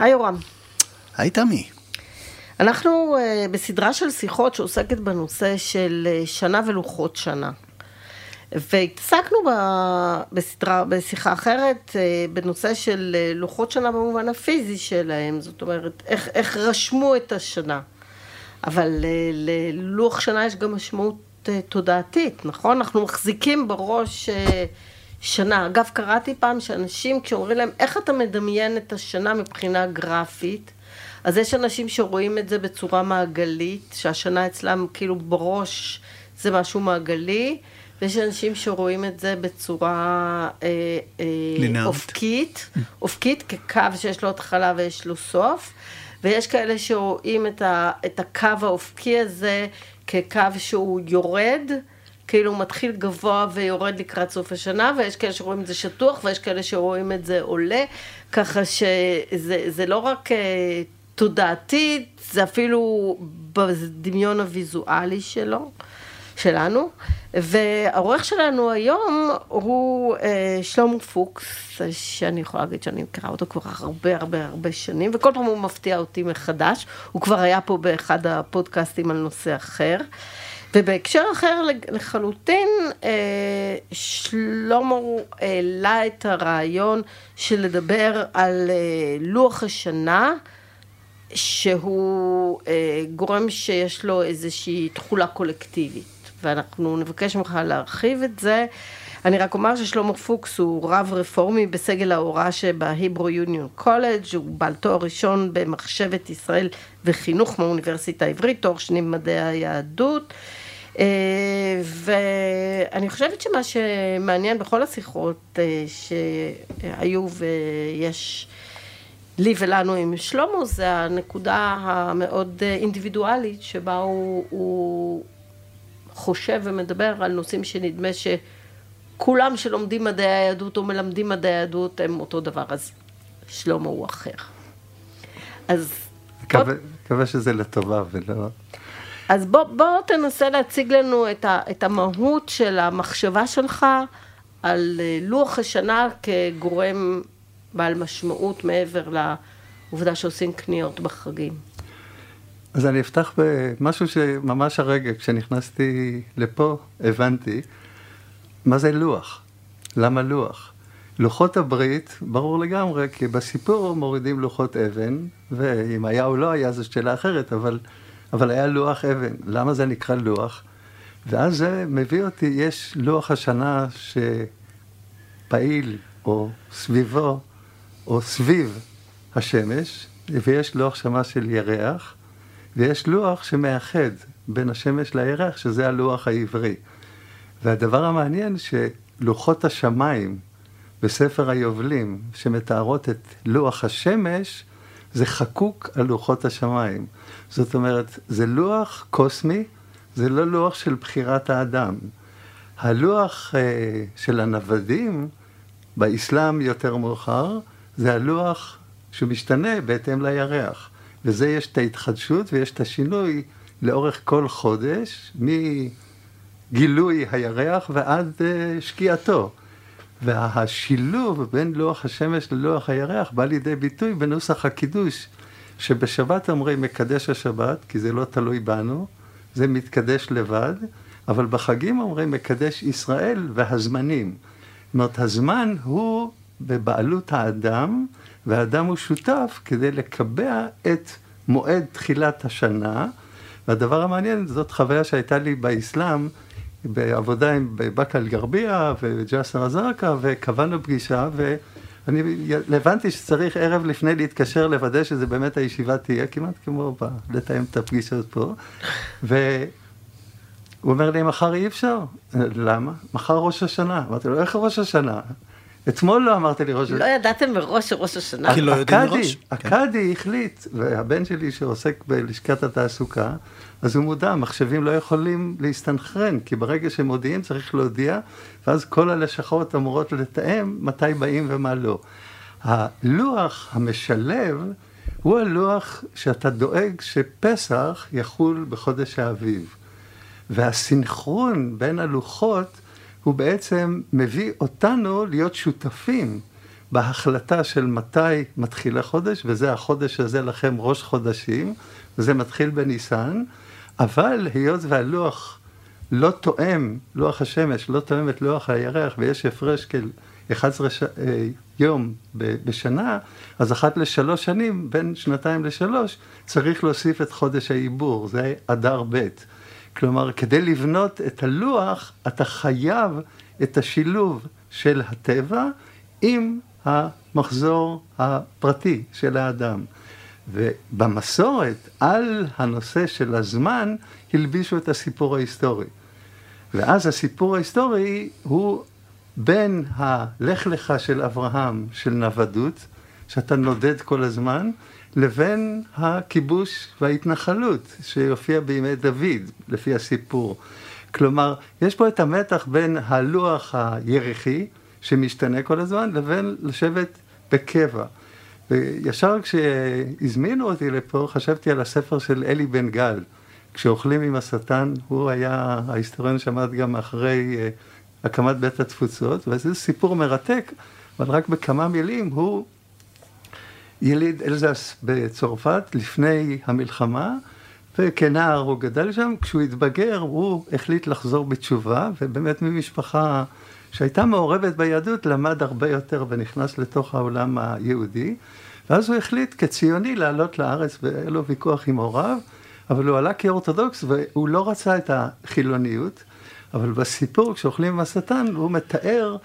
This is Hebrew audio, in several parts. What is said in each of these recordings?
היי יורם. היי תמי. אנחנו uh, בסדרה של שיחות שעוסקת בנושא של uh, שנה ולוחות שנה. והתעסקנו בסדרה, בשיחה אחרת uh, בנושא של uh, לוחות שנה במובן הפיזי שלהם, זאת אומרת, איך, איך רשמו את השנה. אבל uh, ללוח שנה יש גם משמעות uh, תודעתית, נכון? אנחנו מחזיקים בראש uh, שנה. אגב, קראתי פעם שאנשים, כשאומרים להם, איך אתה מדמיין את השנה מבחינה גרפית, אז יש אנשים שרואים את זה בצורה מעגלית, שהשנה אצלם כאילו בראש זה משהו מעגלי, ויש אנשים שרואים את זה בצורה אה, אה, אופקית, אופקית כקו שיש לו התחלה ויש לו סוף, ויש כאלה שרואים את, ה, את הקו האופקי הזה כקו שהוא יורד, כאילו מתחיל גבוה ויורד לקראת סוף השנה, ויש כאלה שרואים את זה שטוח, ויש כאלה שרואים את זה עולה, ככה שזה לא רק... אה, תודעתית, זה אפילו בדמיון הוויזואלי שלו, שלנו. והעורך שלנו היום הוא אה, שלמה פוקס, שאני יכולה להגיד שאני מכירה אותו כבר הרבה הרבה הרבה שנים, וכל פעם הוא מפתיע אותי מחדש. הוא כבר היה פה באחד הפודקאסטים על נושא אחר. ובהקשר אחר לחלוטין, אה, שלמה העלה את הרעיון של לדבר על אה, לוח השנה. שהוא אה, גורם שיש לו איזושהי תכולה קולקטיבית, ואנחנו נבקש ממך להרחיב את זה. אני רק אומר ששלמה פוקס הוא רב רפורמי בסגל ההוראה שבהיברו יוניון קולג', הוא בעל תואר ראשון במחשבת ישראל וחינוך מהאוניברסיטה העברית, תואר שני במדעי היהדות. אה, ואני חושבת שמה שמעניין בכל השיחות אה, שהיו ויש לי ולנו עם שלמה, זה הנקודה המאוד אה, אינדיבידואלית שבה הוא, הוא חושב ומדבר על נושאים שנדמה שכולם שלומדים מדעי היהדות או מלמדים מדעי היהדות הם אותו דבר, אז שלמה הוא אחר. אז... מקווה, מקווה שזה לטובה ולא... אז בוא, בוא תנסה להציג לנו את, ה, את המהות של המחשבה שלך על אה, לוח השנה כגורם בעל משמעות מעבר לעובדה שעושים קניות בחגים. אז אני אפתח במשהו שממש הרגע, כשנכנסתי לפה, הבנתי מה זה לוח. למה לוח? לוחות הברית, ברור לגמרי, כי בסיפור מורידים לוחות אבן, ואם היה או לא היה זו שאלה אחרת, אבל, אבל היה לוח אבן. למה זה נקרא לוח? ואז זה מביא אותי, יש לוח השנה שפעיל, או סביבו, או סביב השמש, ויש לוח שמה של ירח, ויש לוח שמאחד בין השמש לירח, שזה הלוח העברי. והדבר המעניין שלוחות השמיים בספר היובלים, שמתארות את לוח השמש, זה חקוק על לוחות השמיים. זאת אומרת, זה לוח קוסמי, זה לא לוח של בחירת האדם. הלוח אה, של הנוודים, באסלאם יותר מאוחר, זה הלוח שמשתנה בהתאם לירח. וזה יש את ההתחדשות ויש את השינוי לאורך כל חודש, מגילוי הירח ועד uh, שקיעתו. והשילוב בין לוח השמש ללוח הירח בא לידי ביטוי בנוסח הקידוש, שבשבת אומרים מקדש השבת, כי זה לא תלוי בנו, זה מתקדש לבד, אבל בחגים אומרים מקדש ישראל והזמנים. זאת אומרת, הזמן הוא בבעלות האדם, והאדם הוא שותף כדי לקבע את מועד תחילת השנה. והדבר המעניין, זאת חוויה שהייתה לי באסלאם, בעבודה עם באקה אל-גרבייה וג'סר א-זרקא, וקבענו פגישה, ואני הבנתי שצריך ערב לפני להתקשר לוודא שזה באמת הישיבה תהיה, כמעט כמו ב... לתאם את הפגישות פה. והוא אומר לי, מחר אי אפשר. למה? מחר ראש השנה. אמרתי לו, איך ראש השנה? אתמול לא אמרת לי ראש השנה. לא ידעתם מראש שראש השנה. כי לא יודעים מראש. הקאדי החליט, והבן שלי שעוסק בלשכת התעסוקה, אז הוא מודע, מחשבים לא יכולים להסתנכרן, כי ברגע שמודיעים צריך להודיע, ואז כל הלשכות אמורות לתאם מתי באים ומה לא. הלוח המשלב הוא הלוח שאתה דואג שפסח יחול בחודש האביב. והסינכרון בין הלוחות הוא בעצם מביא אותנו להיות שותפים בהחלטה של מתי מתחיל החודש, וזה החודש הזה לכם ראש חודשים, וזה מתחיל בניסן, אבל היות והלוח לא תואם, לוח השמש לא תואם את לוח הירח, ויש הפרש של 11 ש... אה, יום בשנה, אז אחת לשלוש שנים, בין שנתיים לשלוש, צריך להוסיף את חודש העיבור, זה אדר ב'. כלומר, כדי לבנות את הלוח, אתה חייב את השילוב של הטבע עם המחזור הפרטי של האדם. ובמסורת, על הנושא של הזמן, הלבישו את הסיפור ההיסטורי. ואז הסיפור ההיסטורי הוא בין הלך לך של אברהם, של נוודות, שאתה נודד כל הזמן, לבין הכיבוש וההתנחלות שיופיע בימי דוד, לפי הסיפור. כלומר, יש פה את המתח בין הלוח הירחי, שמשתנה כל הזמן, לבין לשבת בקבע. וישר כשהזמינו אותי לפה, חשבתי על הספר של אלי בן גל, כשאוכלים עם השטן, הוא היה ההיסטוריון שעמד גם אחרי אה, הקמת בית התפוצות, וזה סיפור מרתק, אבל רק בכמה מילים, הוא יליד אלזס בצרפת לפני המלחמה, וכנער הוא גדל שם, כשהוא התבגר הוא החליט לחזור בתשובה, ובאמת ממשפחה שהייתה מעורבת ביהדות, למד הרבה יותר ונכנס לתוך העולם היהודי, ואז הוא החליט כציוני לעלות לארץ, והיה לו ויכוח עם הוריו, אבל הוא עלה כאורתודוקס והוא לא רצה את החילוניות, אבל בסיפור, כשאוכלים עם השטן, הוא מתאר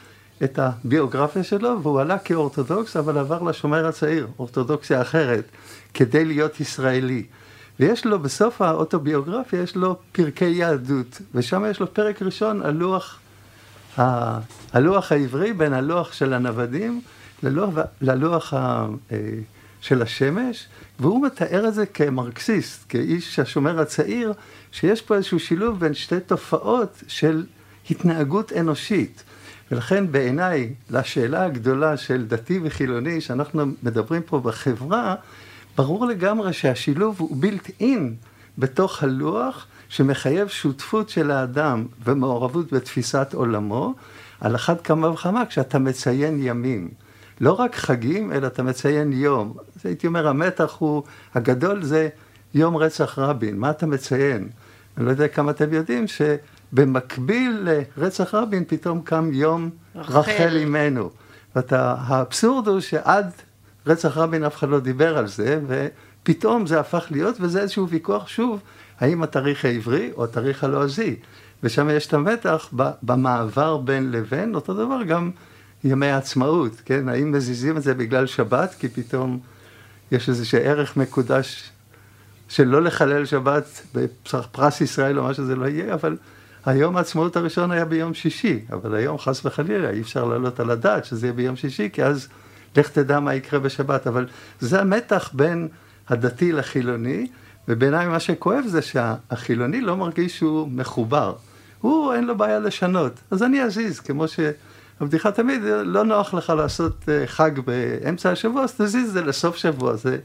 את הביוגרפיה שלו, והוא עלה כאורתודוקס, אבל עבר לשומר הצעיר, אורתודוקסיה אחרת, כדי להיות ישראלי. ויש לו, בסוף האוטוביוגרפיה, יש לו פרקי יהדות, ושם יש לו פרק ראשון על לוח, ה... הלוח העברי בין הלוח של הנוודים ללוח, ללוח ה... אה, של השמש, והוא מתאר את זה כמרקסיסט, כאיש השומר הצעיר, שיש פה איזשהו שילוב בין שתי תופעות של התנהגות אנושית. ולכן בעיניי, לשאלה הגדולה של דתי וחילוני, שאנחנו מדברים פה בחברה, ברור לגמרי שהשילוב הוא בילט אין בתוך הלוח, שמחייב שותפות של האדם ומעורבות בתפיסת עולמו, על אחת כמה וכמה כשאתה מציין ימים. לא רק חגים, אלא אתה מציין יום. אז הייתי אומר, המתח הוא, הגדול זה יום רצח רבין, מה אתה מציין? אני לא יודע כמה אתם יודעים שבמקביל לרצח רבין פתאום קם יום רחל, רחל אימנו. והאבסורד הוא שעד רצח רבין אף אחד לא דיבר על זה, ופתאום זה הפך להיות, וזה איזשהו ויכוח שוב, האם התאריך העברי או התאריך הלועזי. ושם יש את המתח במעבר בין לבין, אותו דבר גם ימי העצמאות, כן? האם מזיזים את זה בגלל שבת, כי פתאום יש איזה ערך מקודש של לא לחלל שבת בפרס ישראל או מה שזה לא יהיה, אבל היום העצמאות הראשון היה ביום שישי, אבל היום חס וחלילה אי אפשר להעלות על הדעת שזה יהיה ביום שישי, כי אז לך תדע מה יקרה בשבת, אבל זה המתח בין הדתי לחילוני, ובעיניי מה שכואב זה שהחילוני לא מרגיש שהוא מחובר. הוא, אין לו בעיה לשנות, אז אני אזיז, כמו שהבדיחה תמיד, לא נוח לך לעשות אה, חג באמצע השבוע, אז תזיז את זה לסוף שבוע, זה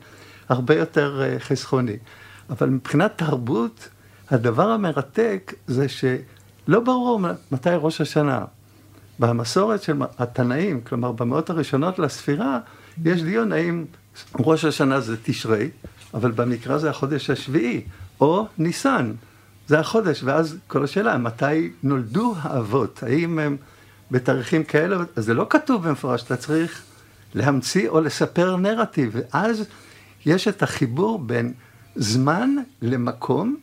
הרבה יותר אה, חסכוני. אבל מבחינת תרבות, הדבר המרתק זה שלא ברור מתי ראש השנה. במסורת של התנאים, כלומר במאות הראשונות לספירה, יש דיון האם ראש השנה זה תשרי, אבל במקרא זה החודש השביעי, או ניסן, זה החודש, ואז כל השאלה, מתי נולדו האבות? האם הם בתאריכים כאלה? אז זה לא כתוב במפורש, אתה צריך להמציא או לספר נרטיב, ואז יש את החיבור בין זמן למקום,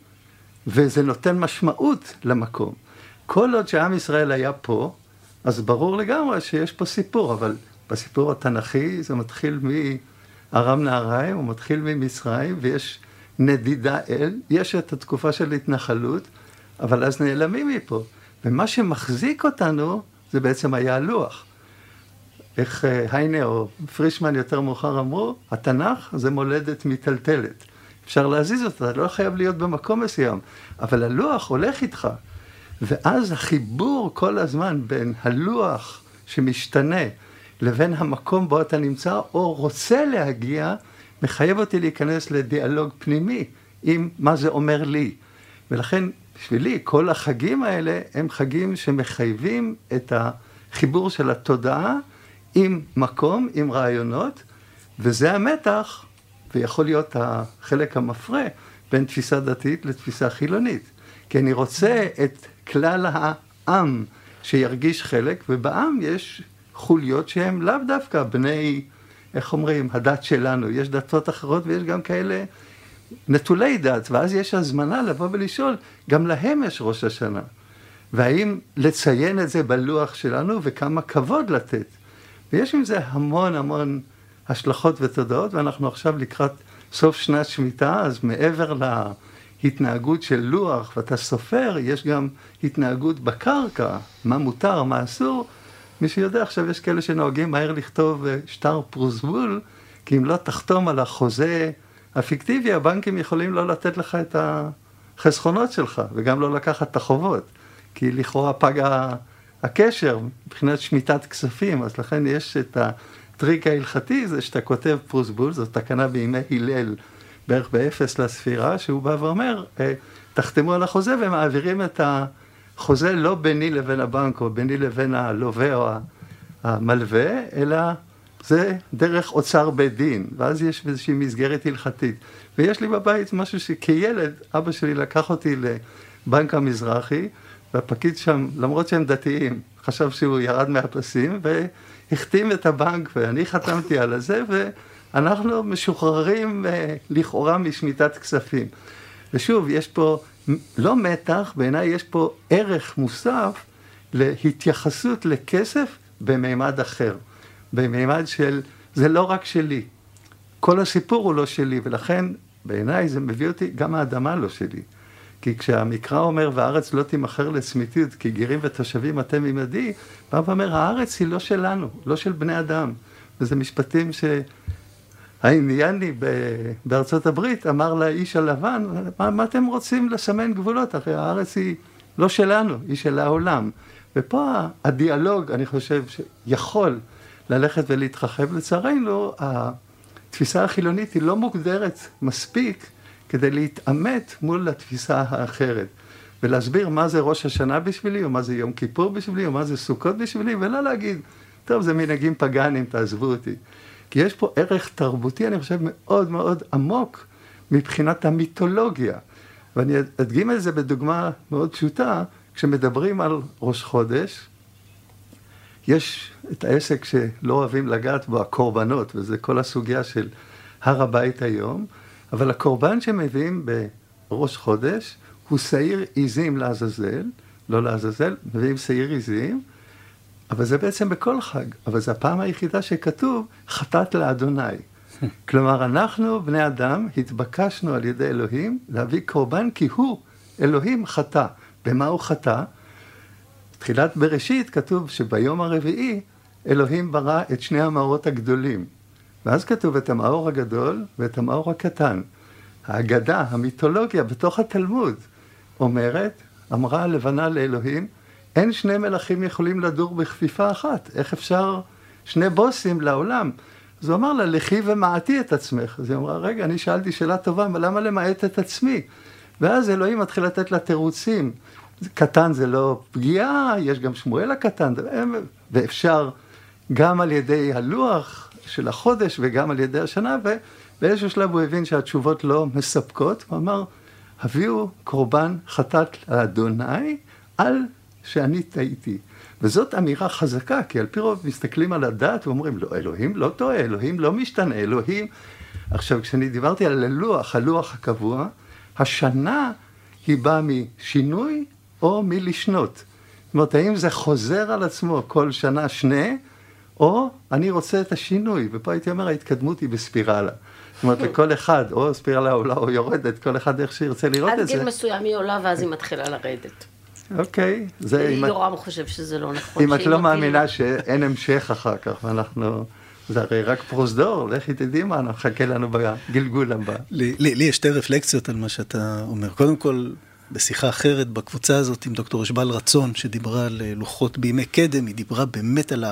וזה נותן משמעות למקום. כל עוד שעם ישראל היה פה, אז ברור לגמרי שיש פה סיפור, אבל בסיפור התנ"כי זה מתחיל מארם נהריים, הוא מתחיל ממצרים, ויש נדידה אל, יש את התקופה של התנחלות, אבל אז נעלמים מפה. ומה שמחזיק אותנו זה בעצם היה הלוח. איך אה, היינה או פרישמן יותר מאוחר אמרו, התנ"ך זה מולדת מיטלטלת. אפשר להזיז אותה, אתה לא חייב להיות במקום מסוים, אבל הלוח הולך איתך. ואז החיבור כל הזמן בין הלוח שמשתנה לבין המקום בו אתה נמצא או רוצה להגיע, מחייב אותי להיכנס לדיאלוג פנימי עם מה זה אומר לי. ולכן בשבילי כל החגים האלה הם חגים שמחייבים את החיבור של התודעה עם מקום, עם רעיונות, וזה המתח, ויכול להיות החלק המפרה בין תפיסה דתית לתפיסה חילונית. כי אני רוצה את כלל העם שירגיש חלק, ובעם יש חוליות שהם לאו דווקא בני, איך אומרים, הדת שלנו. יש דתות אחרות ויש גם כאלה נטולי דת, ואז יש הזמנה לבוא ולשאול, גם להם יש ראש השנה. והאם לציין את זה בלוח שלנו וכמה כבוד לתת. ויש עם זה המון המון השלכות ותודעות, ואנחנו עכשיו לקראת סוף שנת שמיטה, אז מעבר להתנהגות של לוח, ואתה סופר, יש גם התנהגות בקרקע, מה מותר, מה אסור. מי שיודע, עכשיו יש כאלה שנוהגים מהר לכתוב אה, שטר פרוסבול, כי אם לא תחתום על החוזה הפיקטיבי, הבנקים יכולים לא לתת לך את החסכונות שלך, וגם לא לקחת את החובות, כי לכאורה פג הקשר מבחינת שמיטת כספים, אז לכן יש את הטריק ההלכתי, זה שאתה כותב פרוסבול, זו תקנה בימי הלל, בערך באפס לספירה, שהוא בא ואומר, אה, תחתמו על החוזה ומעבירים את החוזה לא ביני לבין הבנק, או ביני לבין הלווה או המלווה, אלא זה דרך אוצר בית דין, ואז יש איזושהי מסגרת הלכתית. ויש לי בבית משהו שכילד, אבא שלי לקח אותי לבנק המזרחי, והפקיד שם, למרות שהם דתיים, חשב שהוא ירד מהפסים, והחתים את הבנק, ואני חתמתי על זה, ואנחנו משוחררים אה, לכאורה משמיטת כספים. ושוב, יש פה לא מתח, בעיניי יש פה ערך מוסף להתייחסות לכסף במימד אחר. במימד של, זה לא רק שלי. כל הסיפור הוא לא שלי, ולכן בעיניי זה מביא אותי, גם האדמה לא שלי. כי כשהמקרא אומר, והארץ לא תימכר לצמיתות, כי גרים ותושבים אתם עמדי, בא ואומר, הארץ היא לא שלנו, לא של בני אדם. וזה משפטים שהאינדיאני בארצות הברית אמר לאיש הלבן, מה, מה אתם רוצים לסמן גבולות? הרי הארץ היא לא שלנו, היא של העולם. ופה הדיאלוג, אני חושב, שיכול ללכת ולהתרחב. לצערנו, התפיסה החילונית היא לא מוגדרת מספיק כדי להתעמת מול התפיסה האחרת. ולהסביר מה זה ראש השנה בשבילי, או מה זה יום כיפור בשבילי, או מה זה סוכות בשבילי, ולא להגיד, טוב, זה מנהגים פגאנים, תעזבו אותי. כי יש פה ערך תרבותי, אני חושב, מאוד מאוד עמוק מבחינת המיתולוגיה. ואני אדגים את זה בדוגמה מאוד פשוטה, כשמדברים על ראש חודש, יש את העסק שלא אוהבים לגעת בו, הקורבנות, וזה כל הסוגיה של הר הבית היום, אבל הקורבן שמביאים בראש חודש הוא שעיר עיזים לעזאזל, לא לעזאזל, מביאים שעיר עיזים, אבל זה בעצם בכל חג, אבל זו הפעם היחידה שכתוב חטאת לאדוני. כלומר, אנחנו, בני אדם, התבקשנו על ידי אלוהים להביא קורבן כי הוא, אלוהים, חטא. במה הוא חטא? תחילת בראשית כתוב שביום הרביעי אלוהים ברא את שני המאורות הגדולים. ואז כתוב את המאור הגדול ואת המאור הקטן. האגדה, המיתולוגיה בתוך התלמוד אומרת, אמרה הלבנה לאלוהים, אין שני מלכים יכולים לדור בכפיפה אחת, איך אפשר שני בוסים לעולם? אז הוא אמר לה, לכי ומעטי את עצמך. אז היא אמרה, רגע, אני שאלתי שאלה טובה, אבל למה למעט את עצמי? ואז אלוהים מתחיל לתת לה תירוצים. קטן זה לא פגיעה, יש גם שמואל הקטן, ואפשר גם על ידי הלוח של החודש וגם על ידי השנה, ובאיזשהו שלב הוא הבין שהתשובות לא מספקות, הוא אמר, הביאו קורבן חטאת לאדוני על שאני טעיתי. וזאת אמירה חזקה, כי על פי רוב מסתכלים על הדת ואומרים, לא, אלוהים לא טועה, אלוהים לא משתנה, אלוהים... עכשיו, כשאני דיברתי על הלוח, הלוח הקבוע, השנה היא באה משינוי או מלשנות. זאת אומרת, האם זה חוזר על עצמו כל שנה שנה, או אני רוצה את השינוי, ופה הייתי אומר, ההתקדמות היא בספירלה. זאת אומרת, לכל אחד, או ספירלה עולה או יורדת, כל אחד איך שירצה לראות את זה. עד גיל מסוים היא עולה ואז היא מתחילה לרדת. אוקיי. זה יורם חושב שזה לא נכון. אם את לא מאמינה שאין המשך אחר כך, ואנחנו... זה הרי רק פרוזדור, לכי תדעי מה מחכה לנו בגלגול הבא. לי יש שתי רפלקציות על מה שאתה אומר. קודם כל, בשיחה אחרת בקבוצה הזאת עם דוקטור אשבל רצון, שדיברה על לוחות בימי קדם, היא דיברה באמת על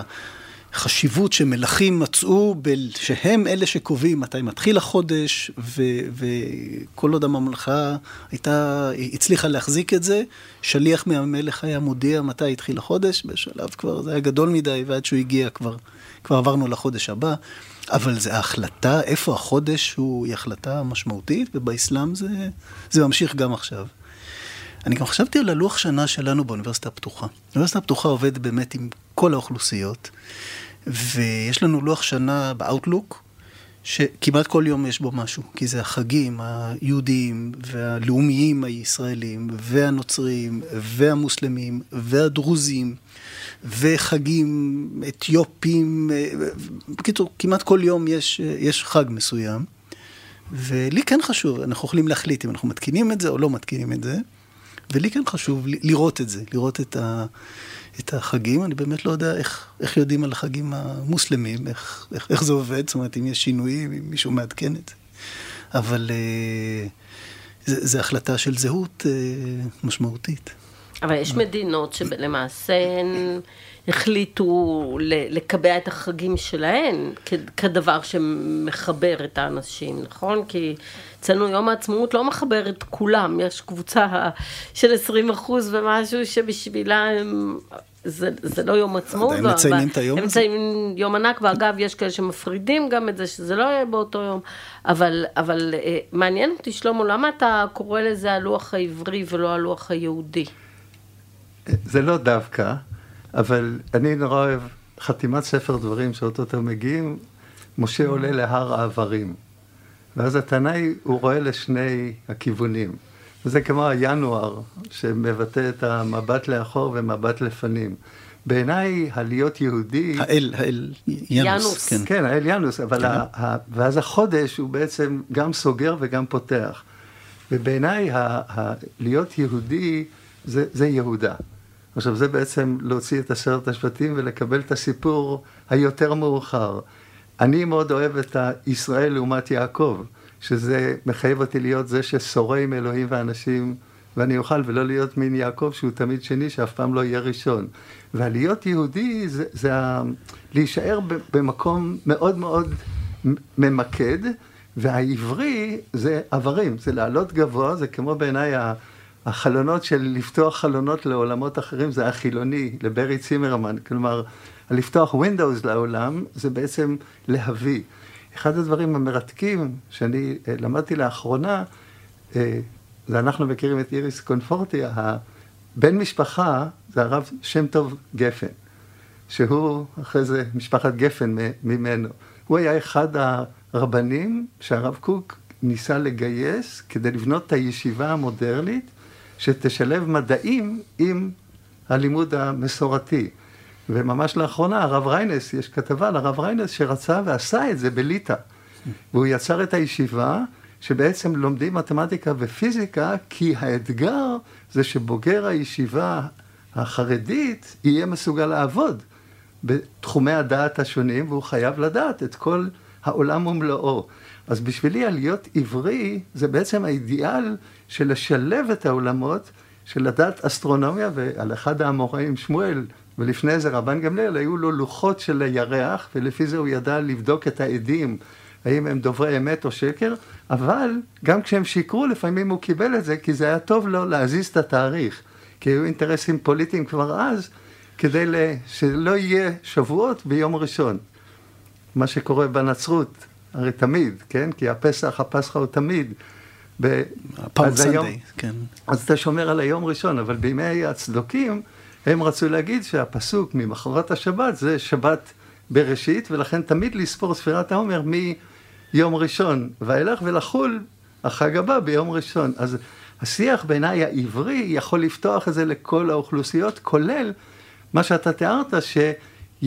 חשיבות שמלכים מצאו שהם אלה שקובעים מתי מתחיל החודש, ו, וכל עוד הממלכה הייתה, הצליחה להחזיק את זה, שליח מהמלך היה מודיע מתי התחיל החודש, בשלב כבר זה היה גדול מדי, ועד שהוא הגיע כבר, כבר עברנו לחודש הבא. אבל זה ההחלטה, איפה החודש הוא, היא החלטה משמעותית, ובאסלאם זה, זה ממשיך גם עכשיו. אני גם חשבתי על הלוח שנה שלנו באוניברסיטה הפתוחה. האוניברסיטה הפתוחה עובדת באמת עם כל האוכלוסיות, ויש לנו לוח שנה באאוטלוק, שכמעט כל יום יש בו משהו, כי זה החגים היהודיים והלאומיים הישראלים, והנוצרים, והמוסלמים, והדרוזים, וחגים אתיופים, בקיצור, כמעט כל יום יש, יש חג מסוים. ולי כן חשוב, אנחנו יכולים להחליט אם אנחנו מתקינים את זה או לא מתקינים את זה, ולי כן חשוב לראות את זה, לראות את, ה, את החגים. אני באמת לא יודע איך, איך יודעים על החגים המוסלמים, איך, איך, איך זה עובד, זאת אומרת, אם יש שינויים, אם מישהו מעדכן את זה. אבל אה, זו החלטה של זהות אה, משמעותית. אבל יש מדינות שלמעשה הן החליטו לקבע את החגים שלהן כדבר שמחבר את האנשים, נכון? כי אצלנו יום העצמאות לא מחבר את כולם, יש קבוצה של 20 אחוז ומשהו שבשבילה הם... זה, זה לא יום עצמאות. עדיין מציינים את היום הזה? הם מציינים יום ענק, ואגב, יש כאלה שמפרידים גם את זה, שזה לא יהיה באותו יום. אבל, אבל אה, מעניין אותי, שלמה, למה אתה קורא לזה הלוח העברי ולא הלוח היהודי? זה לא דווקא, אבל אני נורא אוהב חתימת ספר דברים שאו-טו-טו מגיעים, משה עולה להר העברים. ואז התנאי, הוא רואה לשני הכיוונים. וזה כמו הינואר, שמבטא את המבט לאחור ומבט לפנים. בעיניי, הלהיות יהודי... האל, האל ינוס. ינוס. כן, כן האל ינוס, אבל כן. ה, ה, ואז החודש הוא בעצם גם סוגר וגם פותח. ובעיניי, להיות יהודי זה, זה יהודה. עכשיו, זה בעצם להוציא את עשרת השבטים ולקבל את הסיפור היותר מאוחר. אני מאוד אוהב את הישראל לעומת יעקב, שזה מחייב אותי להיות זה ששורה עם אלוהים ואנשים, ואני אוכל ולא להיות מין יעקב שהוא תמיד שני, שאף פעם לא יהיה ראשון. והלהיות יהודי זה, זה ה... להישאר במקום מאוד מאוד ממקד, והעברי זה עברים, זה לעלות גבוה, זה כמו בעיניי ה... החלונות של לפתוח חלונות לעולמות אחרים זה החילוני, לברי צימרמן, כלומר, לפתוח Windows לעולם זה בעצם להביא. אחד הדברים המרתקים שאני אה, למדתי לאחרונה, אה, זה אנחנו מכירים את איריס קונפורטי, הבן משפחה זה הרב שם טוב גפן, שהוא אחרי זה משפחת גפן ממנו. הוא היה אחד הרבנים שהרב קוק ניסה לגייס כדי לבנות את הישיבה המודרנית שתשלב מדעים עם הלימוד המסורתי. וממש לאחרונה הרב ריינס, יש כתבה על הרב ריינס שרצה ועשה את זה בליטא. והוא יצר את הישיבה שבעצם לומדים מתמטיקה ופיזיקה, כי האתגר זה שבוגר הישיבה החרדית יהיה מסוגל לעבוד בתחומי הדעת השונים, והוא חייב לדעת את כל העולם ומלואו. אז בשבילי הלהיות עברי זה בעצם האידיאל של לשלב את העולמות, של לדעת אסטרונומיה, ועל אחד האמוראים, שמואל, ולפני זה רבן גמליאל, היו לו לוחות של הירח, ולפי זה הוא ידע לבדוק את העדים, האם הם דוברי אמת או שקר, אבל גם כשהם שיקרו, לפעמים הוא קיבל את זה, כי זה היה טוב לו להזיז את התאריך, כי היו אינטרסים פוליטיים כבר אז, כדי שלא יהיה שבועות ביום ראשון. מה שקורה בנצרות, הרי תמיד, כן? כי הפסח, הפסחא הוא תמיד. הפעם סנדיי, כן. אז אתה שומר על היום ראשון, אבל בימי הצדוקים, הם רצו להגיד שהפסוק ממחרת השבת זה שבת בראשית, ולכן תמיד לספור ספירת העומר מיום ראשון ואילך, ולחול החג הבא ביום ראשון. אז השיח בעיניי העברי יכול לפתוח את זה לכל האוכלוסיות, כולל מה שאתה תיארת, ש...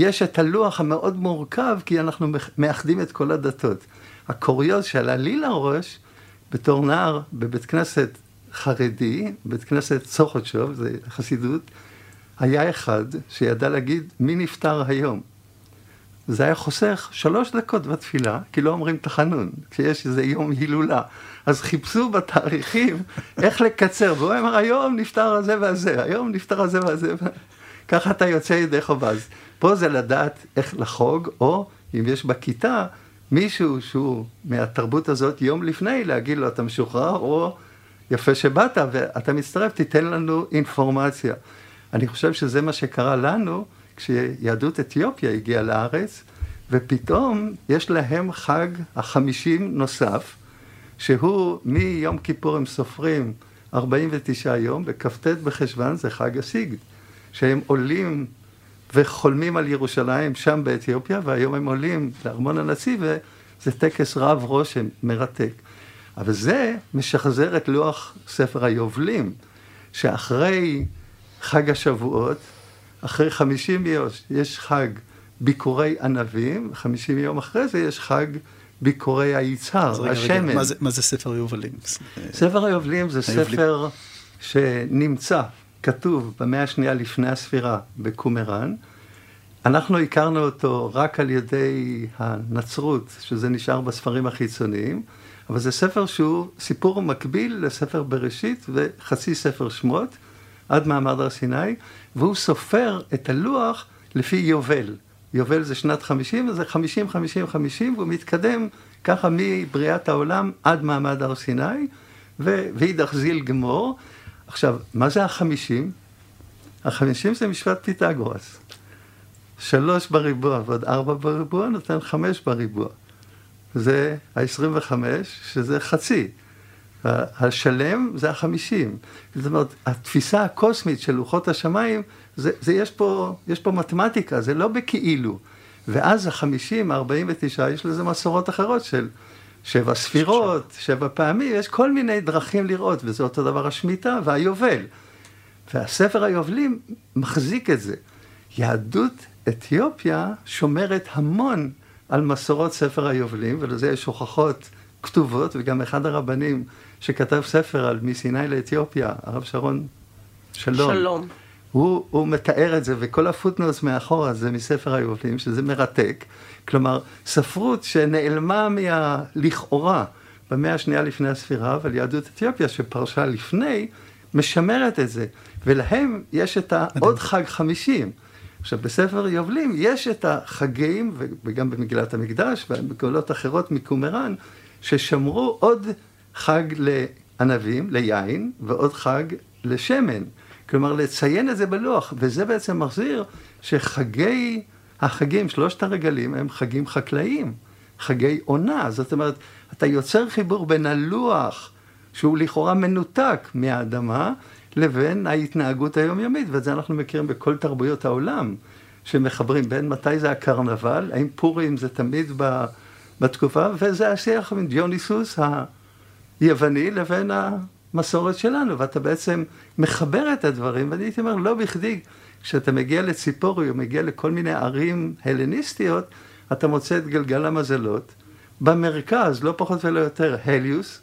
יש את הלוח המאוד מורכב, כי אנחנו מאחדים את כל הדתות. הקוריוז שעלה לי לראש, בתור נער בבית כנסת חרדי, בית כנסת סוכותשוב, זה חסידות, היה אחד שידע להגיד מי נפטר היום. זה היה חוסך שלוש דקות בתפילה, כי לא אומרים תחנון, כשיש איזה יום הילולה. אז חיפשו בתאריכים איך לקצר, והוא אמר, היום נפטר הזה והזה, היום נפטר הזה והזה. ככה אתה יוצא ידי חובה. אז פה זה לדעת איך לחוג, או אם יש בכיתה מישהו שהוא מהתרבות הזאת יום לפני, להגיד לו אתה משוחרר, או יפה שבאת ואתה מצטרף, תיתן לנו אינפורמציה. אני חושב שזה מה שקרה לנו כשיהדות אתיופיה הגיעה לארץ, ופתאום יש להם חג החמישים נוסף, שהוא מיום כיפור הם סופרים 49 יום, בכ"ט בחשוון זה חג הסיגד, שהם עולים וחולמים על ירושלים שם באתיופיה, והיום הם עולים לארמון הנשיא, וזה טקס רב רושם מרתק. אבל זה משחזר את לוח ספר היובלים, שאחרי חג השבועות, אחרי חמישים יום יש חג ביקורי ענבים, חמישים יום אחרי זה יש חג ביקורי היצהר, השמן. מה זה, מה זה ספר היובלים? ספר היובלים זה היובלים. ספר שנמצא, כתוב במאה השנייה לפני הספירה בקומראן. אנחנו הכרנו אותו רק על ידי הנצרות, שזה נשאר בספרים החיצוניים, אבל זה ספר שהוא סיפור מקביל לספר בראשית וחצי ספר שמות, עד מעמד הר סיני, והוא סופר את הלוח לפי יובל. יובל זה שנת חמישים, וזה חמישים, חמישים, חמישים, והוא מתקדם ככה מבריאת העולם עד מעמד הר סיני, ואידך זיל גמור. עכשיו, מה זה החמישים? החמישים זה משפט פיתגורס. שלוש בריבוע ועוד ארבע בריבוע נותן חמש בריבוע. זה ה-25, שזה חצי. השלם זה החמישים. זאת אומרת, התפיסה הקוסמית של לוחות השמיים, זה, זה יש, פה, יש פה מתמטיקה, זה לא בכאילו. ואז החמישים, הארבעים ותשעה, יש לזה מסורות אחרות של שבע ספירות, שבע פעמים, יש כל מיני דרכים לראות, וזה אותו דבר השמיטה והיובל. והספר היובלים מחזיק את זה. יהדות אתיופיה שומרת המון על מסורות ספר היובלים, ולזה יש הוכחות כתובות, וגם אחד הרבנים שכתב ספר על מסיני לאתיופיה, הרב שרון שלום. שלום. הוא, הוא מתאר את זה, וכל הפוטנוס מאחורה זה מספר היובלים, שזה מרתק. כלומר, ספרות שנעלמה מה... לכאורה במאה השנייה לפני הספירה, אבל יהדות אתיופיה שפרשה לפני, משמרת את זה. ולהם יש את העוד חג חמישים. עכשיו, בספר יובלים יש את החגים, וגם במגילת המקדש, ובמגולות אחרות מקומראן, ששמרו עוד חג לענבים, ליין, ועוד חג לשמן. כלומר, לציין את זה בלוח, וזה בעצם מחזיר שחגי, החגים, שלושת הרגלים, הם חגים חקלאיים, חגי עונה. זאת אומרת, אתה יוצר חיבור בין הלוח, שהוא לכאורה מנותק מהאדמה, לבין ההתנהגות היומיומית, ואת זה אנחנו מכירים בכל תרבויות העולם, שמחברים בין מתי זה הקרנבל, האם פורים זה תמיד ב, בתקופה, וזה השיח בין דיוניסוס היווני לבין המסורת שלנו, ואתה בעצם מחבר את הדברים, ואני הייתי אומר, לא בכדי, כשאתה מגיע לציפורי או מגיע לכל מיני ערים הלניסטיות, אתה מוצא את גלגל המזלות. במרכז, לא פחות ולא יותר, הליוס,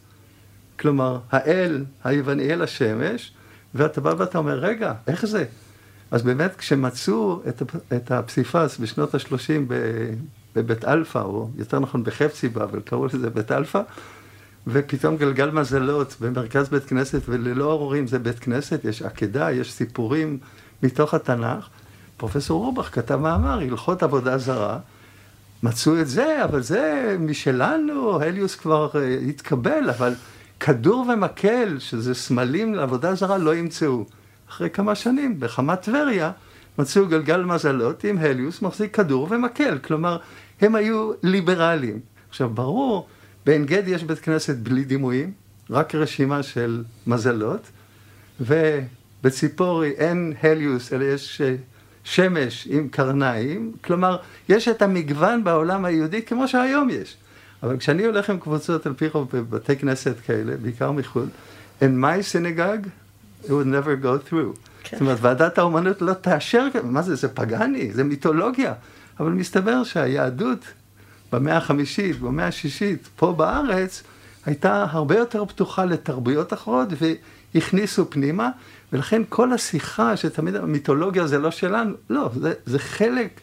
כלומר, האל היווני אל השמש, ואתה בא ואתה אומר, רגע, איך זה? אז באמת כשמצאו את, הפסיפס בשנות ה-30 בבית אלפא, או יותר נכון בחפציבה, אבל קראו לזה בית אלפא, ופתאום גלגל מזלות במרכז בית כנסת, וללא עוררים זה בית כנסת, יש עקדה, יש סיפורים מתוך התנ"ך. פרופסור אורבך כתב מאמר, הלכות עבודה זרה, מצאו את זה, אבל זה משלנו, הליוס כבר uh, התקבל, אבל כדור ומקל, שזה סמלים לעבודה זרה, לא ימצאו. אחרי כמה שנים, בחמת טבריה, מצאו גלגל מזלות עם הליוס מחזיק כדור ומקל. כלומר, הם היו ליברליים. עכשיו, ברור, בעין גדי יש בית כנסת בלי דימויים, רק רשימה של מזלות, ובציפורי אין הליוס, אלא יש אה, שמש עם קרניים. כלומר, יש את המגוון בעולם היהודי כמו שהיום יש. אבל כשאני הולך עם קבוצות על פי רוב בבתי כנסת כאלה, בעיקר מחו"ל, in my synagogue, it would never go through. כן. זאת אומרת, ועדת האומנות לא תאשר, מה זה, זה פגאני, זה מיתולוגיה. אבל מסתבר שהיהדות במאה החמישית, במאה השישית, פה בארץ, הייתה הרבה יותר פתוחה לתרבויות אחרות, והכניסו פנימה, ולכן כל השיחה שתמיד המיתולוגיה זה לא שלנו, לא, זה, זה חלק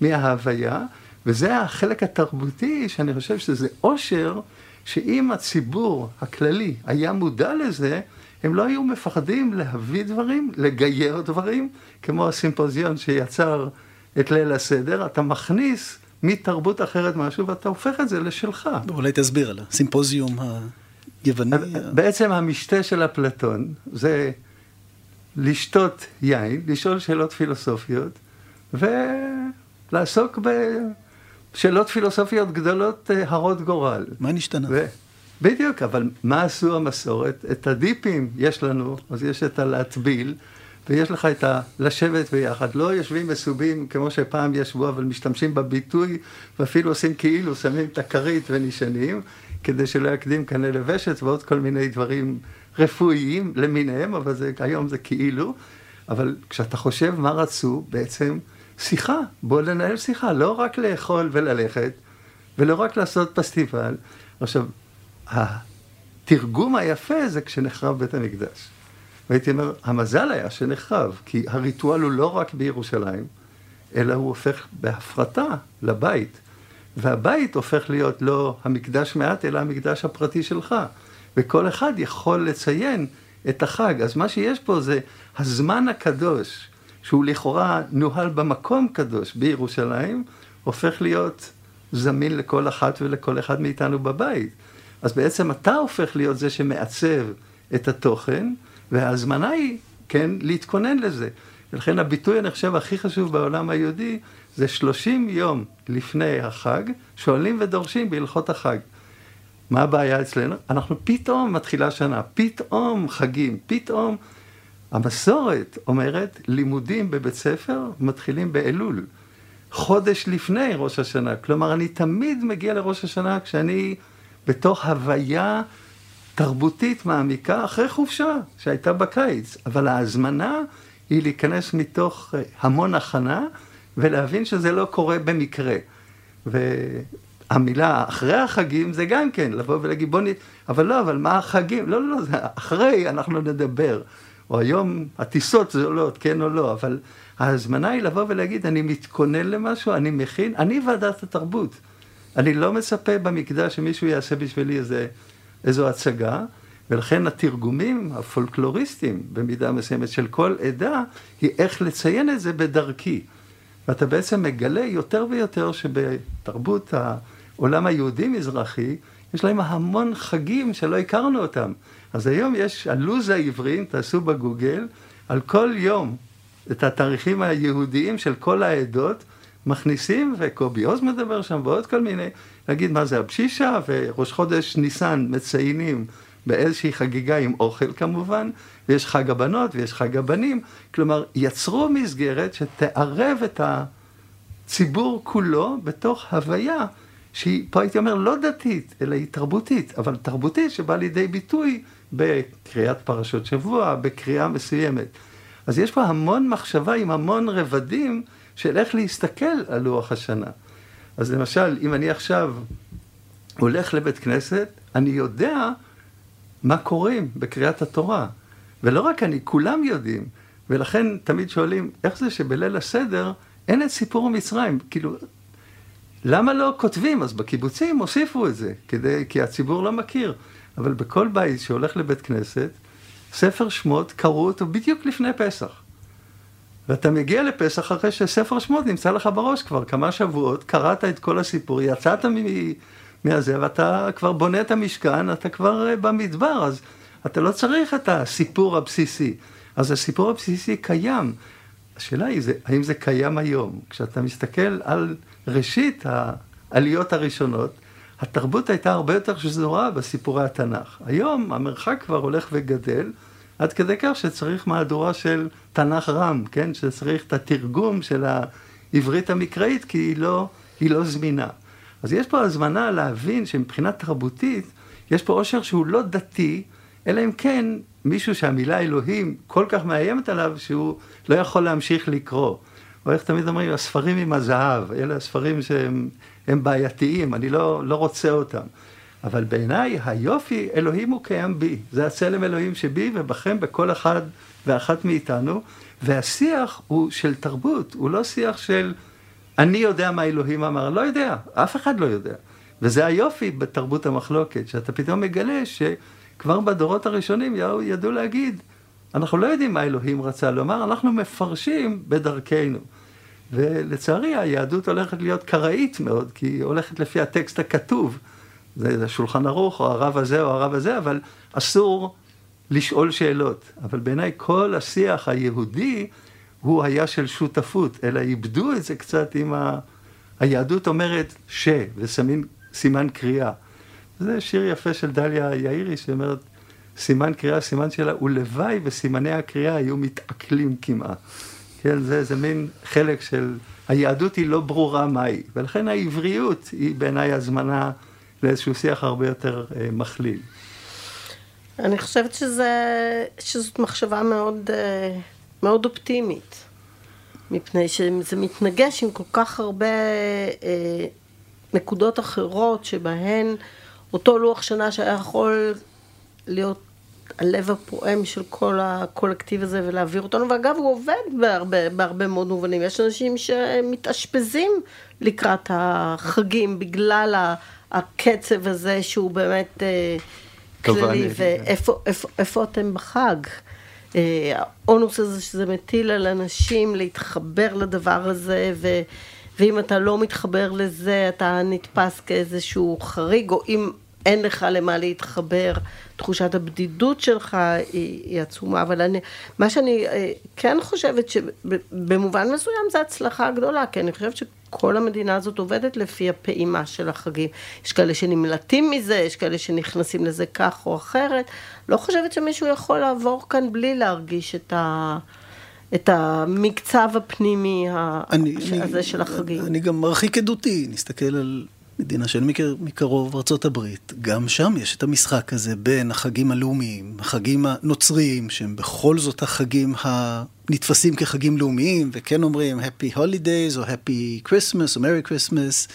מההוויה. וזה החלק התרבותי, שאני חושב שזה עושר, שאם הציבור הכללי היה מודע לזה, הם לא היו מפחדים להביא דברים, לגייר דברים, כמו הסימפוזיון שיצר את ליל הסדר, אתה מכניס מתרבות אחרת משהו ואתה הופך את זה לשלך. אולי תסביר על הסימפוזיום היווני. בעצם המשתה של אפלטון זה לשתות יין, לשאול שאלות פילוסופיות ולעסוק בשאלות פילוסופיות גדולות אה, הרות גורל. מה נשתנה? ו... בדיוק, אבל מה עשו המסורת? את הדיפים יש לנו, אז יש את הלהטביל, ויש לך את הלשבת ביחד. לא יושבים מסובים כמו שפעם ישבו, אבל משתמשים בביטוי, ואפילו עושים כאילו, שמים את הכרית ונשענים, כדי שלא יקדים קנה לבשת ועוד כל מיני דברים רפואיים למיניהם, אבל זה, היום זה כאילו. אבל כשאתה חושב מה רצו, בעצם שיחה, בוא לנהל שיחה, לא רק לאכול וללכת, ולא רק לעשות פסטיבל. עכשיו, התרגום היפה זה כשנחרב בית המקדש. והייתי אומר, המזל היה שנחרב, כי הריטואל הוא לא רק בירושלים, אלא הוא הופך בהפרטה לבית. והבית הופך להיות לא המקדש מעט, אלא המקדש הפרטי שלך. וכל אחד יכול לציין את החג. אז מה שיש פה זה הזמן הקדוש, שהוא לכאורה נוהל במקום קדוש בירושלים, הופך להיות זמין לכל אחת ולכל אחד מאיתנו בבית. אז בעצם אתה הופך להיות זה שמעצב את התוכן, וההזמנה היא, כן, להתכונן לזה. ולכן הביטוי, אני חושב, הכי חשוב בעולם היהודי, זה 30 יום לפני החג, שואלים ודורשים בהלכות החג. מה הבעיה אצלנו? אנחנו פתאום מתחילה שנה, פתאום חגים, פתאום... המסורת אומרת, לימודים בבית ספר מתחילים באלול. חודש לפני ראש השנה. כלומר, אני תמיד מגיע לראש השנה כשאני בתוך הוויה תרבותית מעמיקה אחרי חופשה שהייתה בקיץ. אבל ההזמנה היא להיכנס מתוך אה, המון הכנה ולהבין שזה לא קורה במקרה. והמילה אחרי החגים זה גם כן, לבוא ולהגיד בוא נ... אבל לא, אבל מה החגים? לא, לא, לא, אחרי אנחנו נדבר. או היום הטיסות זולות, כן או לא, אבל ההזמנה היא לבוא ולהגיד, אני מתכונן למשהו, אני מכין, אני ועדת התרבות. אני לא מצפה במקדש שמישהו יעשה בשבילי איזה, איזו הצגה, ולכן התרגומים הפולקלוריסטיים, במידה מסוימת, של כל עדה, היא איך לציין את זה בדרכי. ואתה בעצם מגלה יותר ויותר שבתרבות העולם היהודי-מזרחי, יש להם המון חגים שלא הכרנו אותם. אז היום יש, הלו"ז העברי, תעשו בגוגל, על כל יום את התאריכים היהודיים של כל העדות, מכניסים, וקובי עוז מדבר שם, ועוד כל מיני, להגיד מה זה הבשישה, וראש חודש ניסן מציינים באיזושהי חגיגה עם אוכל כמובן, ויש חג הבנות ויש חג הבנים, כלומר, יצרו מסגרת שתערב את הציבור כולו בתוך הוויה שהיא, פה הייתי אומר, לא דתית, אלא היא תרבותית, אבל תרבותית שבאה לידי ביטוי בקריאת פרשות שבוע, בקריאה מסוימת. אז יש פה המון מחשבה עם המון רבדים של איך להסתכל על לוח השנה. אז למשל, אם אני עכשיו הולך לבית כנסת, אני יודע מה קוראים בקריאת התורה. ולא רק אני, כולם יודעים. ולכן תמיד שואלים, איך זה שבליל הסדר אין את סיפור מצרים? כאילו, למה לא כותבים? אז בקיבוצים הוסיפו את זה, כדי, כי הציבור לא מכיר. אבל בכל בית שהולך לבית כנסת, ספר שמות, קראו אותו בדיוק לפני פסח. ואתה מגיע לפסח אחרי שספר שמות נמצא לך בראש כבר כמה שבועות, קראת את כל הסיפור, יצאת מהזה, ואתה כבר בונה את המשכן, אתה כבר אה, במדבר, אז אתה לא צריך את הסיפור הבסיסי. אז הסיפור הבסיסי קיים. השאלה היא, זה, האם זה קיים היום? כשאתה מסתכל על ראשית העליות הראשונות, התרבות הייתה הרבה יותר שזורה בסיפורי התנ"ך. היום המרחק כבר הולך וגדל, עד כדי כך שצריך מהדורה של תנ"ך רם, כן? שצריך את התרגום של העברית המקראית, כי היא לא, היא לא זמינה. אז יש פה הזמנה להבין שמבחינה תרבותית, יש פה עושר שהוא לא דתי, אלא אם כן מישהו שהמילה אלוהים כל כך מאיימת עליו, שהוא לא יכול להמשיך לקרוא. או איך תמיד אומרים, הספרים עם הזהב, אלה הספרים שהם בעייתיים, אני לא, לא רוצה אותם. אבל בעיניי היופי, אלוהים הוא קיים בי. זה הצלם אלוהים שבי ובכם, בכל אחד ואחת מאיתנו. והשיח הוא של תרבות, הוא לא שיח של אני יודע מה אלוהים אמר, לא יודע, אף אחד לא יודע. וזה היופי בתרבות המחלוקת, שאתה פתאום מגלה כבר בדורות הראשונים ידעו להגיד, אנחנו לא יודעים מה אלוהים רצה לומר, אנחנו מפרשים בדרכנו. ולצערי היהדות הולכת להיות קראית מאוד, כי היא הולכת לפי הטקסט הכתוב. זה השולחן ערוך, או הרב הזה או הרב הזה, אבל אסור לשאול שאלות. אבל בעיניי כל השיח היהודי הוא היה של שותפות, אלא איבדו את זה קצת עם ה... היהדות אומרת ש, ושמים סימן קריאה. זה שיר יפה של דליה יאירי שאומרת, סימן קריאה, סימן שלה, ולוואי וסימני הקריאה היו מתעכלים כמעט. כן, זה, זה מין חלק של, היהדות היא לא ברורה מהי, ולכן העבריות היא בעיניי הזמנה לאיזשהו שיח הרבה יותר אה, מכליל. אני חושבת שזה, שזאת מחשבה מאוד, אה, מאוד אופטימית, מפני שזה מתנגש עם כל כך הרבה אה, נקודות אחרות שבהן אותו לוח שנה שהיה יכול להיות הלב הפועם של כל הקולקטיב הזה ולהעביר אותנו, ואגב הוא עובד בהרבה, בהרבה מאוד מובנים, יש אנשים שמתאשפזים לקראת החגים בגלל הקצב הזה שהוא באמת אה, כללי, ואיפה איפה, איפה אתם בחג? אה, האונוס הזה שזה מטיל על אנשים להתחבר לדבר הזה, ו, ואם אתה לא מתחבר לזה, אתה נתפס כאיזשהו חריג, או אם אין לך למה להתחבר, תחושת הבדידות שלך היא, היא עצומה, אבל אני, מה שאני אה, כן חושבת שבמובן מסוים זה הצלחה גדולה, כי אני חושבת שכל המדינה הזאת עובדת לפי הפעימה של החגים. יש כאלה שנמלטים מזה, יש כאלה שנכנסים לזה כך או אחרת. לא חושבת שמישהו יכול לעבור כאן בלי להרגיש את ה... את המקצב הפנימי אני, הזה אני, של החגים. אני גם מרחיק עדותי, נסתכל על מדינה שאני מכיר מקרוב, ארה"ב, גם שם יש את המשחק הזה בין החגים הלאומיים, החגים הנוצריים, שהם בכל זאת החגים הנתפסים כחגים לאומיים, וכן אומרים Happy Holidays או Happy Christmas או Merry Christmas.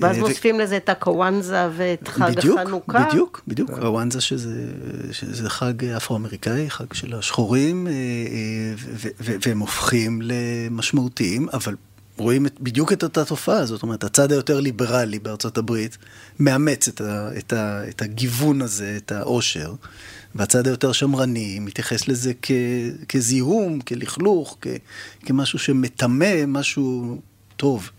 ואז מוסיפים לזה את הקוואנזה ואת חג בדיוק, החנוכה. בדיוק, בדיוק, קוואנזה שזה, שזה חג אפרו-אמריקאי, חג של השחורים, אה, אה, והם הופכים למשמעותיים, אבל רואים את, בדיוק את אותה תופעה, זאת אומרת, הצד היותר ליברלי בארצות הברית מאמץ את, ה, את, ה, את הגיוון הזה, את העושר, והצד היותר שמרני מתייחס לזה כ, כזיהום, כלכלוך, כ, כמשהו שמטמא משהו טוב.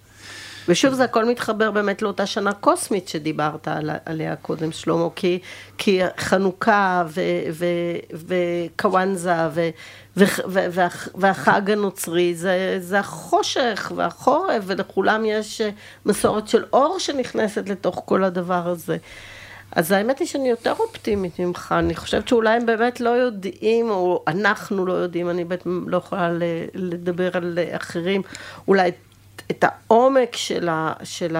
ושוב זה הכל מתחבר באמת לאותה שנה קוסמית שדיברת על, עליה קודם שלמה, כי, כי חנוכה וקוואנזה והחג הנוצרי זה, זה החושך והחורף ולכולם יש מסורת של אור שנכנסת לתוך כל הדבר הזה. אז האמת היא שאני יותר אופטימית ממך, אני חושבת שאולי הם באמת לא יודעים, או אנחנו לא יודעים, אני באמת לא יכולה לדבר על אחרים, אולי את העומק של, ה, של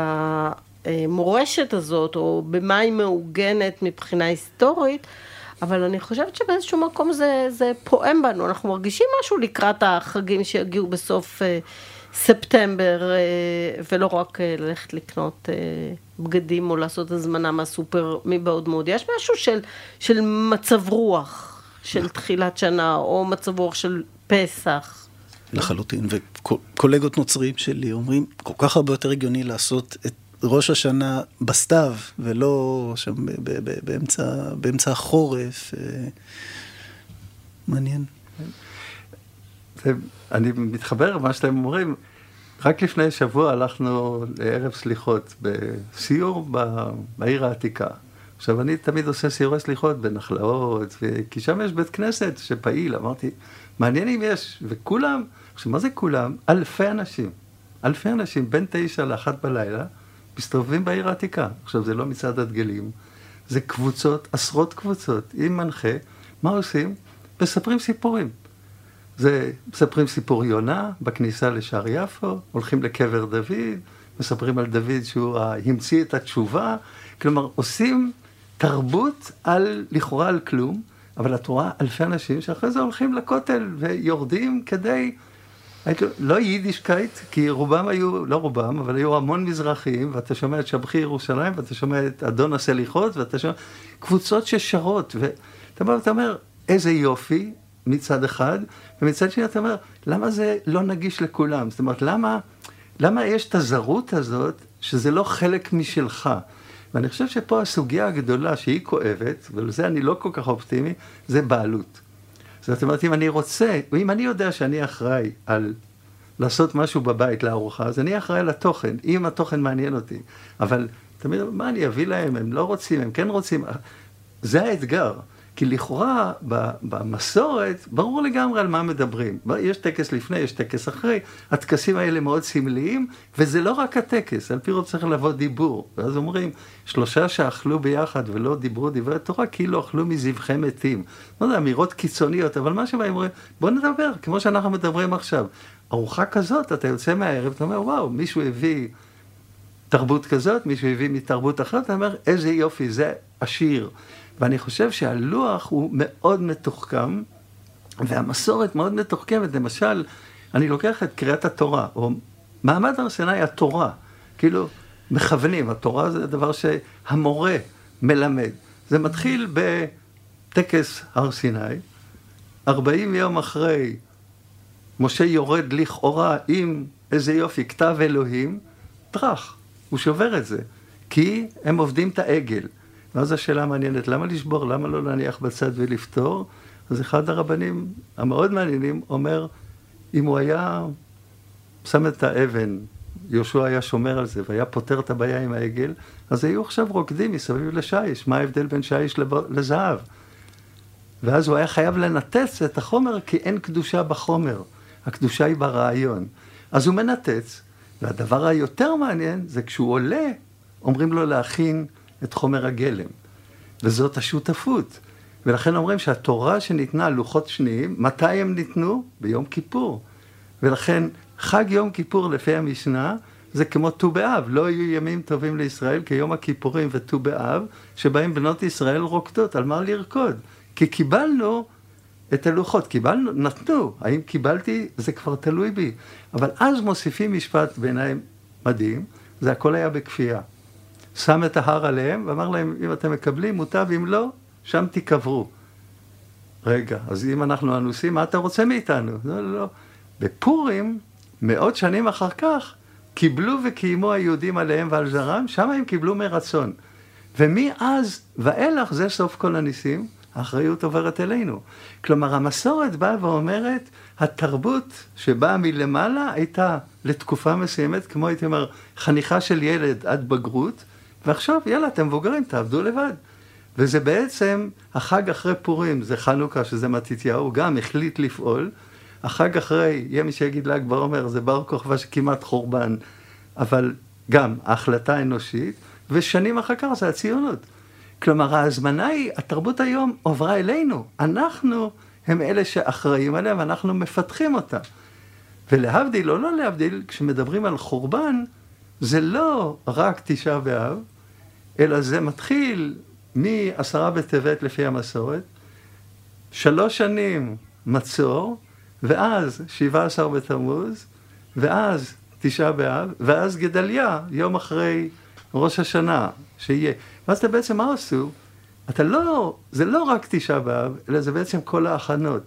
המורשת הזאת, או במה היא מעוגנת מבחינה היסטורית, אבל אני חושבת שבאיזשהו מקום זה, זה פועם בנו, אנחנו מרגישים משהו לקראת החגים שיגיעו בסוף אה, ספטמבר, אה, ולא רק אה, ללכת לקנות אה, בגדים או לעשות הזמנה מהסופר מבעוד מועד, יש משהו של, של מצב רוח של תחילת שנה, או מצב רוח של פסח. לחלוטין, וקולגות נוצרים שלי אומרים, כל כך הרבה יותר הגיוני לעשות את ראש השנה בסתיו, ולא שם באמצע, באמצע החורף. אה, מעניין. אני מתחבר למה שאתם אומרים. רק לפני שבוע הלכנו לערב סליחות בסיור בעיר העתיקה. עכשיו, אני תמיד עושה סיורי סליחות בנחלאות, כי שם יש בית כנסת שפעיל. אמרתי, מעניין אם יש, וכולם, עכשיו, מה זה כולם? אלפי אנשים. אלפי אנשים, בין תשע לאחת בלילה, מסתובבים בעיר העתיקה. עכשיו, זה לא מצעד הדגלים, זה קבוצות, עשרות קבוצות, עם מנחה. מה עושים? מספרים סיפורים. זה, מספרים סיפור יונה בכניסה לשער יפו, הולכים לקבר דוד, מספרים על דוד שהוא המציא את התשובה. כלומר, עושים תרבות על, לכאורה על כלום, אבל את רואה אלפי אנשים שאחרי זה הולכים לכותל ויורדים כדי לא יידישקייט, כי רובם היו, לא רובם, אבל היו המון מזרחיים, ואתה שומע את שבחי ירושלים, ואתה שומע את אדון הסליחות, ואתה שומע קבוצות ששרות, ואתה אומר, אתה אומר, איזה יופי מצד אחד, ומצד שני אתה אומר, למה זה לא נגיש לכולם? זאת אומרת, למה, למה יש את הזרות הזאת, שזה לא חלק משלך? ואני חושב שפה הסוגיה הגדולה שהיא כואבת, ולזה אני לא כל כך אופטימי, זה בעלות. זאת אומרת, אם אני רוצה, ואם אני יודע שאני אחראי על לעשות משהו בבית לארוחה, אז אני אחראי על התוכן, אם התוכן מעניין אותי. אבל תמיד, מה אני אביא להם, הם לא רוצים, הם כן רוצים. זה האתגר. כי לכאורה במסורת, ברור לגמרי על מה מדברים. יש טקס לפני, יש טקס אחרי, הטקסים האלה מאוד סמליים, וזה לא רק הטקס, על פי רוב צריך לבוא דיבור. ואז אומרים, שלושה שאכלו ביחד ולא דיברו דברי תורה, כאילו אכלו מזבחי מתים. לא יודע, אמירות קיצוניות, אבל מה שבאים אומרים, בוא נדבר, כמו שאנחנו מדברים עכשיו. ארוחה כזאת, אתה יוצא מהערב, אתה אומר, וואו, מישהו הביא תרבות כזאת, מישהו הביא מתרבות אחרת, אתה אומר, איזה יופי, זה עשיר. ואני חושב שהלוח הוא מאוד מתוחכם, והמסורת מאוד מתוחכמת. למשל, אני לוקח את קריאת התורה, או מעמד הר סיני התורה, כאילו מכוונים, התורה זה דבר שהמורה מלמד. זה מתחיל בטקס הר סיני, 40 יום אחרי משה יורד לכאורה עם איזה יופי, כתב אלוהים, טראח, הוא שובר את זה, כי הם עובדים את העגל. ואז השאלה המעניינת, למה לשבור? למה לא להניח בצד ולפתור? אז אחד הרבנים המאוד מעניינים אומר, אם הוא היה שם את האבן, יהושע היה שומר על זה והיה פותר את הבעיה עם העגל, אז היו עכשיו רוקדים מסביב לשיש, מה ההבדל בין שיש לזהב? ואז הוא היה חייב לנתץ את החומר כי אין קדושה בחומר, הקדושה היא ברעיון. אז הוא מנתץ, והדבר היותר מעניין זה כשהוא עולה, אומרים לו להכין את חומר הגלם. וזאת השותפות. ולכן אומרים שהתורה שניתנה, לוחות שניים, מתי הם ניתנו? ביום כיפור. ולכן חג יום כיפור לפי המשנה זה כמו ט"ו באב, לא יהיו ימים טובים לישראל כיום הכיפורים וט"ו באב, שבהם בנות ישראל רוקדות, על מה לרקוד? כי קיבלנו את הלוחות, קיבלנו, נתנו, האם קיבלתי? זה כבר תלוי בי. אבל אז מוסיפים משפט בעיניי מדהים, זה הכל היה בכפייה. שם את ההר עליהם, ואמר להם, אם אתם מקבלים, מוטב, אם לא, שם תיקברו. רגע, אז אם אנחנו אנוסים, מה אתה רוצה מאיתנו? לא, לא, לא. בפורים, מאות שנים אחר כך, קיבלו וקיימו היהודים עליהם ועל זרם, שם הם קיבלו מרצון. ומאז ואילך, זה סוף כל הניסים, האחריות עוברת אלינו. כלומר, המסורת באה ואומרת, התרבות שבאה מלמעלה הייתה לתקופה מסוימת, כמו הייתי אומר, חניכה של ילד עד בגרות, ועכשיו, יאללה, אתם מבוגרים, תעבדו לבד. וזה בעצם, החג אחרי פורים, זה חנוכה, שזה מתתיהו, גם החליט לפעול. החג אחרי, יהיה מי שיגיד ל"ג בעומר, זה בר כוכבא שכמעט חורבן, אבל גם ההחלטה האנושית, ושנים אחר כך זה הציונות. כלומר, ההזמנה היא, התרבות היום עברה אלינו. אנחנו הם אלה שאחראים עליה ואנחנו מפתחים אותה. ולהבדיל, או לא להבדיל, כשמדברים על חורבן, זה לא רק תשעה באב, אלא זה מתחיל מעשרה בטבת לפי המסורת, שלוש שנים מצור, ואז שבעה עשר בתמוז, ואז תשעה באב, ואז גדליה, יום אחרי ראש השנה, שיהיה. ואז אתה בעצם, מה עשו? אתה לא, זה לא רק תשעה באב, אלא זה בעצם כל ההכנות.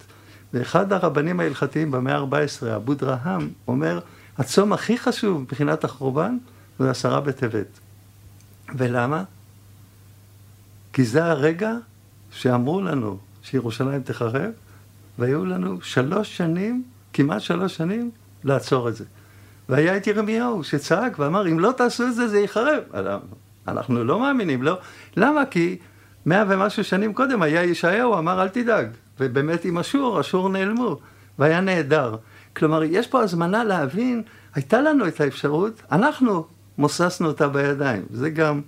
ואחד הרבנים ההלכתיים במאה ה-14, אבו דרהם, אומר, הצום הכי חשוב מבחינת החורבן זה עשרה בטבת. ולמה? כי זה הרגע שאמרו לנו שירושלים תחרב, והיו לנו שלוש שנים, כמעט שלוש שנים, לעצור את זה. והיה את ירמיהו שצעק ואמר, אם לא תעשו את זה, זה ייחרב. אנחנו לא מאמינים, לא. למה? כי מאה ומשהו שנים קודם היה ישעיהו, אמר, אל תדאג. ובאמת עם אשור, אשור נעלמו, והיה נהדר. כלומר, יש פה הזמנה להבין, הייתה לנו את האפשרות, אנחנו מוססנו אותה בידיים. זה גם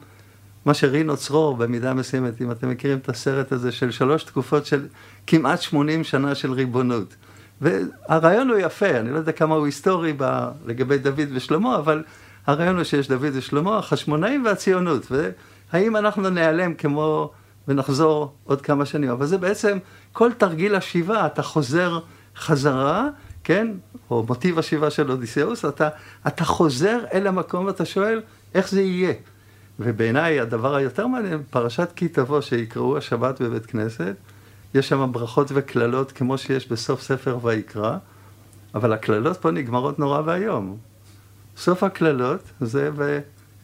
מה שרינו צרור במידה מסוימת, אם אתם מכירים את הסרט הזה של שלוש תקופות של כמעט 80 שנה של ריבונות. והרעיון הוא יפה, אני לא יודע כמה הוא היסטורי ב... לגבי דוד ושלמה, אבל הרעיון הוא שיש דוד ושלמה, החשמונאים והציונות. והאם אנחנו ניעלם כמו... ונחזור עוד כמה שנים. אבל זה בעצם כל תרגיל השיבה, אתה חוזר חזרה, כן? או מוטיב השיבה של אודיסאוס, אתה, אתה חוזר אל המקום ואתה שואל, איך זה יהיה? ובעיניי הדבר היותר מעניין, פרשת כי תבוא שיקראו השבת בבית כנסת, יש שם ברכות וקללות כמו שיש בסוף ספר ויקרא, אבל הקללות פה נגמרות נורא ואיום. סוף הקללות זה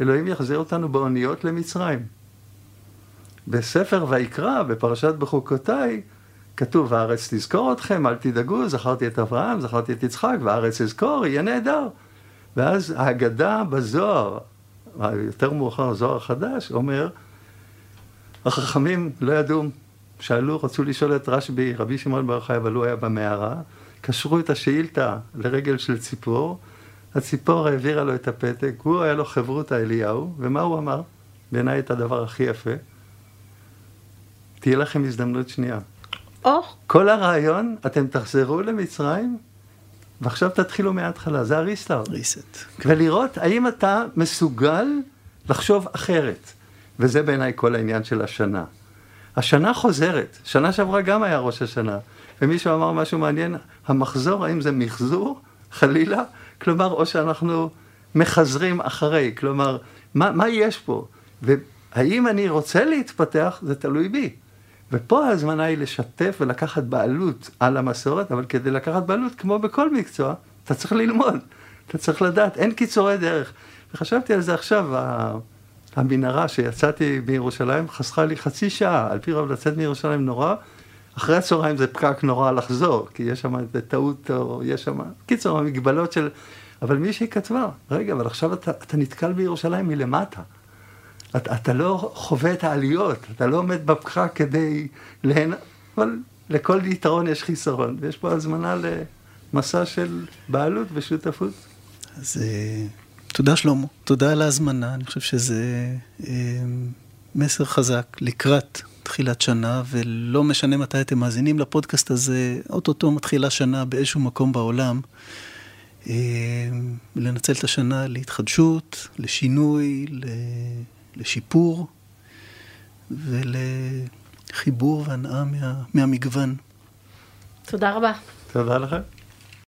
אלוהים יחזיר אותנו באוניות למצרים. בספר ויקרא, בפרשת בחוקותיי, כתוב, הארץ תזכור אתכם, אל תדאגו, זכרתי את אברהם, זכרתי את יצחק, והארץ אזכור, יהיה נהדר. ואז ההגדה בזוהר, יותר מאוחר, הזוהר החדש, אומר, החכמים לא ידעו, שאלו, רצו לשאול את רשב"י, רבי שמעון בר חי, אבל הוא היה במערה, קשרו את השאילתה לרגל של ציפור, הציפור העבירה לו את הפתק, הוא היה לו חברותא אליהו, ומה הוא אמר? בעיניי את הדבר הכי יפה, תהיה לכם הזדמנות שנייה. או. כל הרעיון, אתם תחזרו למצרים, ועכשיו תתחילו מההתחלה, זה הריסטארט. ריסט. ולראות האם אתה מסוגל לחשוב אחרת. וזה בעיניי כל העניין של השנה. השנה חוזרת, שנה שעברה גם היה ראש השנה, ומישהו אמר משהו מעניין, המחזור, האם זה מחזור, חלילה? כלומר, או שאנחנו מחזרים אחרי, כלומר, מה, מה יש פה? והאם אני רוצה להתפתח, זה תלוי בי. ופה ההזמנה היא לשתף ולקחת בעלות על המסורת, אבל כדי לקחת בעלות, כמו בכל מקצוע, אתה צריך ללמוד, אתה צריך לדעת, אין קיצורי דרך. וחשבתי על זה עכשיו, המנהרה שיצאתי מירושלים חסכה לי חצי שעה, על פי רוב לצאת מירושלים נורא, אחרי הצהריים זה פקק נורא לחזור, כי יש שם איזה טעות, או יש שם, קיצור, המגבלות של... אבל מישהי כתבה, רגע, אבל עכשיו אתה, אתה נתקל בירושלים מלמטה. אתה, אתה לא חווה את העליות, אתה לא עומד בפקק כדי להנ... אבל לכל יתרון יש חיסרון, ויש פה הזמנה למסע של בעלות ושותפות. אז אה, תודה שלמה, תודה על ההזמנה, אני חושב שזה אה, מסר חזק לקראת תחילת שנה, ולא משנה מתי אתם מאזינים לפודקאסט הזה, אוטוטו מתחילה שנה באיזשהו מקום בעולם. אה, לנצל את השנה להתחדשות, לשינוי, לשיפור ולחיבור והנאה מה, מהמגוון. תודה רבה. תודה לכם.